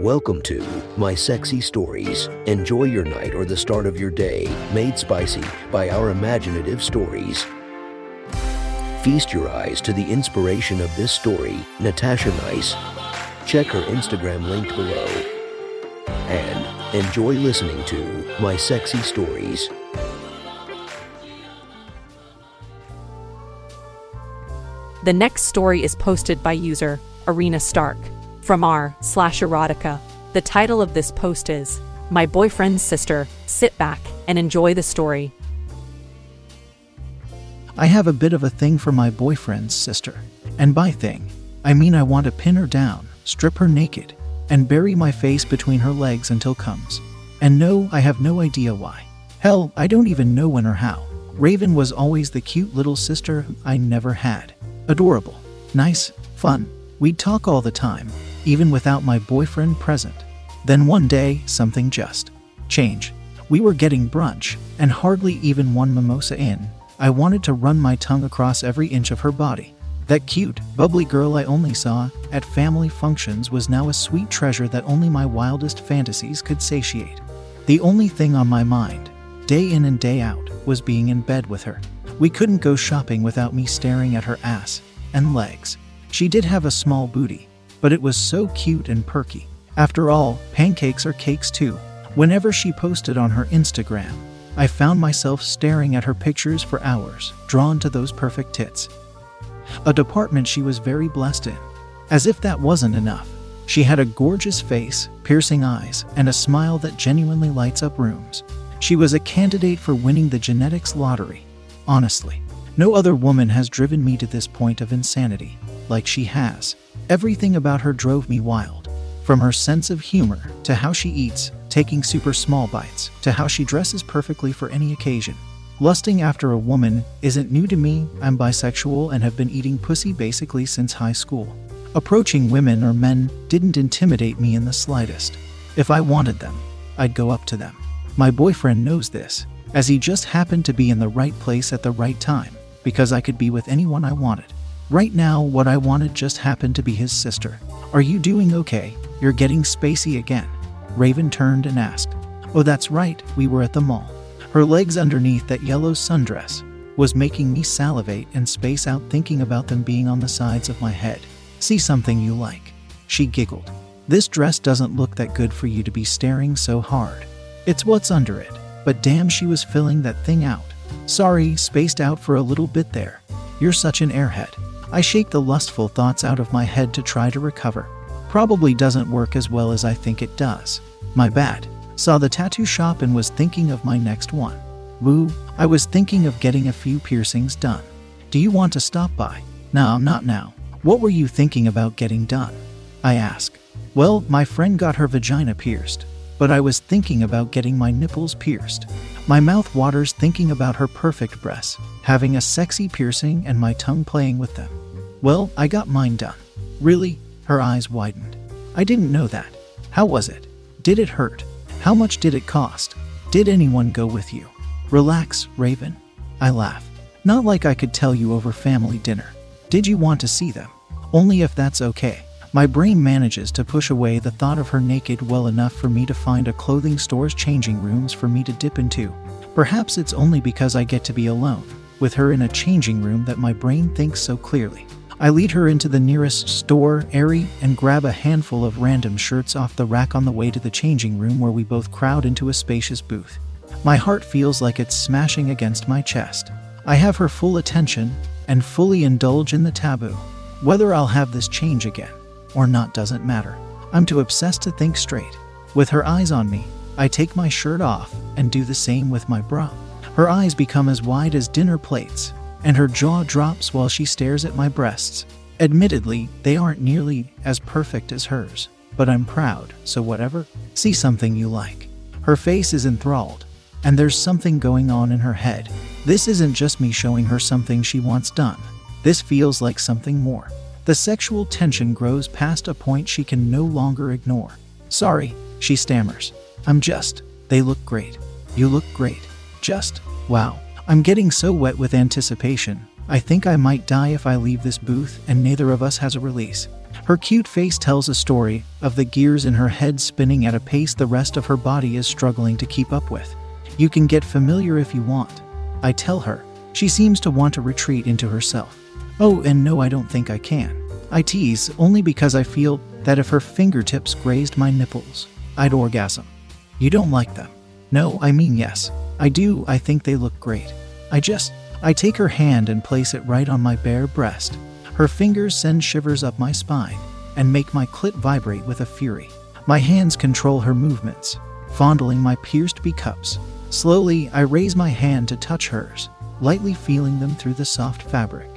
Welcome to My Sexy Stories. Enjoy your night or the start of your day, made spicy by our imaginative stories. Feast your eyes to the inspiration of this story, Natasha Nice. Check her Instagram linked below. And enjoy listening to My Sexy Stories. The next story is posted by user Arena Stark from r slash erotica. The title of this post is My Boyfriend's Sister. Sit back and enjoy the story. I have a bit of a thing for my boyfriend's sister. And by thing, I mean I want to pin her down, strip her naked, and bury my face between her legs until comes. And no, I have no idea why. Hell, I don't even know when or how. Raven was always the cute little sister I never had. Adorable, nice, fun. We'd talk all the time, even without my boyfriend present. Then one day, something just changed. We were getting brunch, and hardly even one mimosa in. I wanted to run my tongue across every inch of her body. That cute, bubbly girl I only saw at family functions was now a sweet treasure that only my wildest fantasies could satiate. The only thing on my mind, day in and day out, was being in bed with her. We couldn't go shopping without me staring at her ass and legs. She did have a small booty, but it was so cute and perky. After all, pancakes are cakes too. Whenever she posted on her Instagram, I found myself staring at her pictures for hours, drawn to those perfect tits. A department she was very blessed in. As if that wasn't enough, she had a gorgeous face, piercing eyes, and a smile that genuinely lights up rooms. She was a candidate for winning the genetics lottery. Honestly, no other woman has driven me to this point of insanity like she has. Everything about her drove me wild. From her sense of humor, to how she eats, taking super small bites, to how she dresses perfectly for any occasion. Lusting after a woman isn't new to me. I'm bisexual and have been eating pussy basically since high school. Approaching women or men didn't intimidate me in the slightest. If I wanted them, I'd go up to them. My boyfriend knows this, as he just happened to be in the right place at the right time, because I could be with anyone I wanted. Right now, what I wanted just happened to be his sister. Are you doing okay? You're getting spacey again. Raven turned and asked. Oh, that's right, we were at the mall. Her legs underneath that yellow sundress was making me salivate and space out thinking about them being on the sides of my head. See something you like. She giggled. This dress doesn't look that good for you to be staring so hard. It's what's under it. But damn, she was filling that thing out. Sorry, spaced out for a little bit there. You're such an airhead. I shake the lustful thoughts out of my head to try to recover. Probably doesn't work as well as I think it does. My bad. Saw the tattoo shop and was thinking of my next one. Woo, I was thinking of getting a few piercings done. Do you want to stop by? No, not now. What were you thinking about getting done? I ask. Well, my friend got her vagina pierced, but I was thinking about getting my nipples pierced. My mouth waters thinking about her perfect breasts, having a sexy piercing and my tongue playing with them. Well, I got mine done. Really? Her eyes widened. I didn't know that. How was it? Did it hurt? How much did it cost? Did anyone go with you? Relax, Raven. I laugh. Not like I could tell you over family dinner. Did you want to see them? Only if that's okay. My brain manages to push away the thought of her naked well enough for me to find a clothing store's changing rooms for me to dip into. Perhaps it's only because I get to be alone with her in a changing room that my brain thinks so clearly. I lead her into the nearest store, Aerie, and grab a handful of random shirts off the rack on the way to the changing room where we both crowd into a spacious booth. My heart feels like it's smashing against my chest. I have her full attention and fully indulge in the taboo. Whether I'll have this change again or not doesn't matter. I'm too obsessed to think straight. With her eyes on me, I take my shirt off and do the same with my bra. Her eyes become as wide as dinner plates and her jaw drops while she stares at my breasts. Admittedly, they aren't nearly as perfect as hers, but I'm proud, so whatever. See something you like. Her face is enthralled, and there's something going on in her head. This isn't just me showing her something she wants done. This feels like something more. The sexual tension grows past a point she can no longer ignore. Sorry, she stammers. I'm just. They look great. You look great. Just. Wow. I'm getting so wet with anticipation. I think I might die if I leave this booth and neither of us has a release. Her cute face tells a story of the gears in her head spinning at a pace the rest of her body is struggling to keep up with. You can get familiar if you want. I tell her. She seems to want to retreat into herself. Oh, and no, I don't think I can. I tease only because I feel that if her fingertips grazed my nipples, I'd orgasm. You don't like them? No, I mean yes. I do, I think they look great. I just, I take her hand and place it right on my bare breast. Her fingers send shivers up my spine and make my clit vibrate with a fury. My hands control her movements, fondling my pierced B cups. Slowly, I raise my hand to touch hers, lightly feeling them through the soft fabric.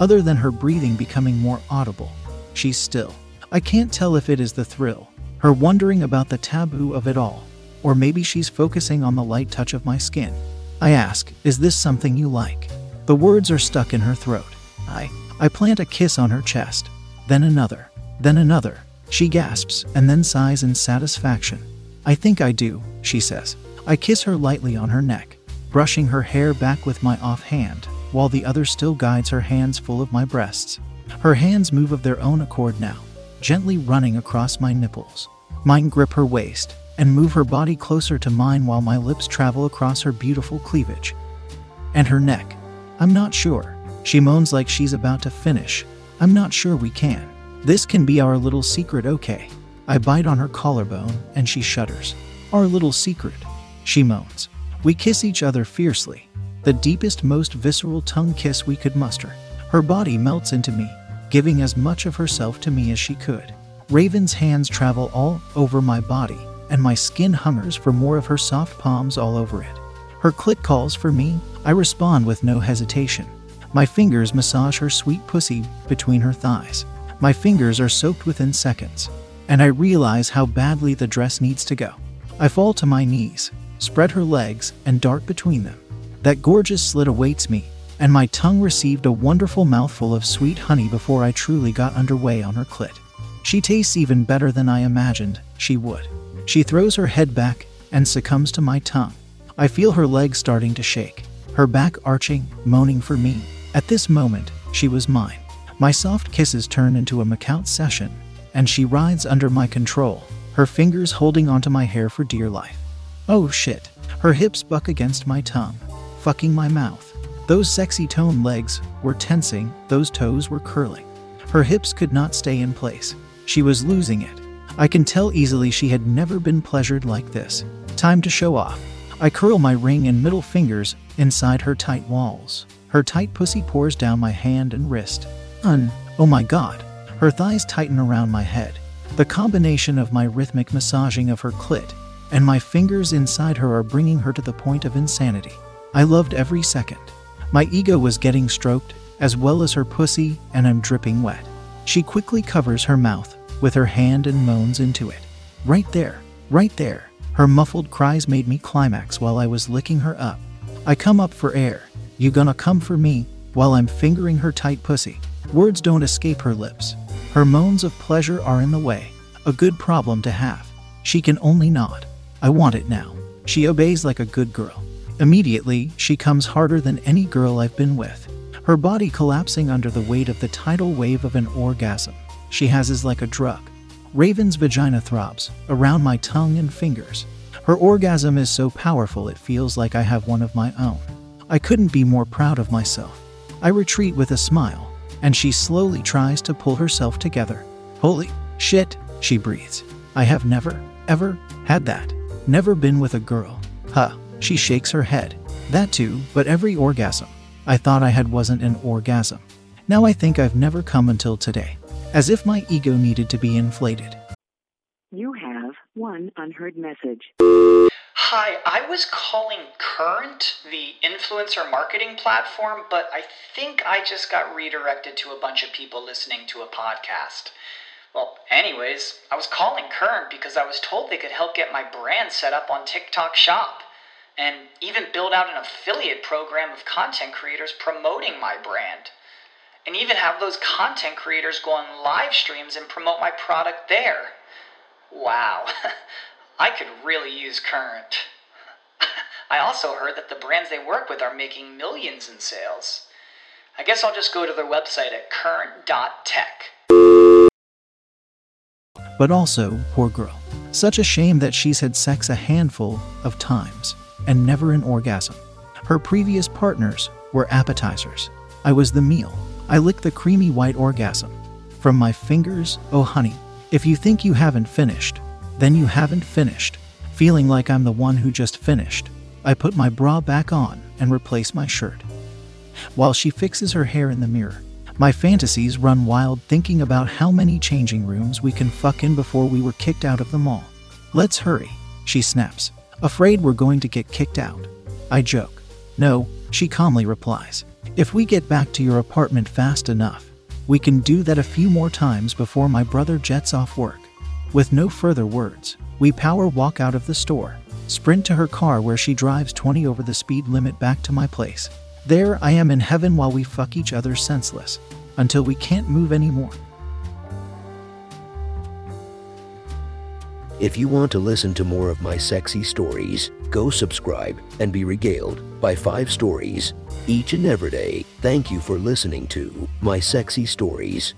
Other than her breathing becoming more audible, she's still. I can't tell if it is the thrill, her wondering about the taboo of it all, or maybe she's focusing on the light touch of my skin. I ask, Is this something you like? The words are stuck in her throat. I, I plant a kiss on her chest, then another, then another. She gasps and then sighs in satisfaction. I think I do, she says. I kiss her lightly on her neck, brushing her hair back with my offhand, while the other still guides her hands full of my breasts. Her hands move of their own accord now, gently running across my nipples. Mine grip her waist, and move her body closer to mine while my lips travel across her beautiful cleavage. And her neck. I'm not sure. She moans like she's about to finish. I'm not sure we can. This can be our little secret, okay? I bite on her collarbone and she shudders. Our little secret. She moans. We kiss each other fiercely, the deepest, most visceral tongue kiss we could muster. Her body melts into me, giving as much of herself to me as she could. Raven's hands travel all over my body, and my skin hungers for more of her soft palms all over it. Her clit calls for me. I respond with no hesitation. My fingers massage her sweet pussy between her thighs. My fingers are soaked within seconds, and I realize how badly the dress needs to go. I fall to my knees, spread her legs, and dart between them. That gorgeous slit awaits me, and my tongue received a wonderful mouthful of sweet honey before I truly got underway on her clit. She tastes even better than I imagined she would. She throws her head back and succumbs to my tongue. I feel her legs starting to shake, her back arching, moaning for me. At this moment, she was mine. My soft kisses turn into a makeout session, and she rides under my control, her fingers holding onto my hair for dear life. Oh shit. Her hips buck against my tongue, fucking my mouth. Those sexy toned legs were tensing, those toes were curling. Her hips could not stay in place. She was losing it. I can tell easily she had never been pleasured like this. Time to show off. I curl my ring and middle fingers inside her tight walls. Her tight pussy pours down my hand and wrist. Un, oh my god. Her thighs tighten around my head. The combination of my rhythmic massaging of her clit and my fingers inside her are bringing her to the point of insanity. I loved every second. My ego was getting stroked, as well as her pussy, and I'm dripping wet. She quickly covers her mouth with her hand and moans into it. Right there, right there. Her muffled cries made me climax while I was licking her up. I come up for air. You gonna come for me? While I'm fingering her tight pussy. Words don't escape her lips. Her moans of pleasure are in the way. A good problem to have. She can only nod. I want it now. She obeys like a good girl. Immediately, she comes harder than any girl I've been with, her body collapsing under the weight of the tidal wave of an orgasm. She has is like a drug. Raven's vagina throbs around my tongue and fingers. Her orgasm is so powerful it feels like I have one of my own. I couldn't be more proud of myself. I retreat with a smile, and she slowly tries to pull herself together. Holy shit, she breathes. I have never, ever had that. Never been with a girl. Huh, she shakes her head. That too, but every orgasm I thought I had wasn't an orgasm. Now I think I've never come until today. As if my ego needed to be inflated. You have one unheard message. Hi, I was calling Current, the influencer marketing platform, but I think I just got redirected to a bunch of people listening to a podcast. Well, anyways, I was calling Current because I was told they could help get my brand set up on TikTok Shop and even build out an affiliate program of content creators promoting my brand. And even have those content creators go on live streams and promote my product there. Wow, I could really use Current. I also heard that the brands they work with are making millions in sales. I guess I'll just go to their website at current.tech. But also, poor girl. Such a shame that she's had sex a handful of times and never an orgasm. Her previous partners were appetizers. I was the meal. I lick the creamy white orgasm. From my fingers, oh honey, if you think you haven't finished, then you haven't finished. Feeling like I'm the one who just finished, I put my bra back on and replace my shirt. While she fixes her hair in the mirror, my fantasies run wild thinking about how many changing rooms we can fuck in before we were kicked out of the mall. Let's hurry, she snaps, afraid we're going to get kicked out. I joke. No, she calmly replies. If we get back to your apartment fast enough, we can do that a few more times before my brother jets off work. With no further words, we power walk out of the store, sprint to her car where she drives 20 over the speed limit back to my place. There I am in heaven while we fuck each other senseless, until we can't move anymore. If you want to listen to more of my sexy stories, go subscribe and be regaled by five stories each and every day. Thank you for listening to My Sexy Stories.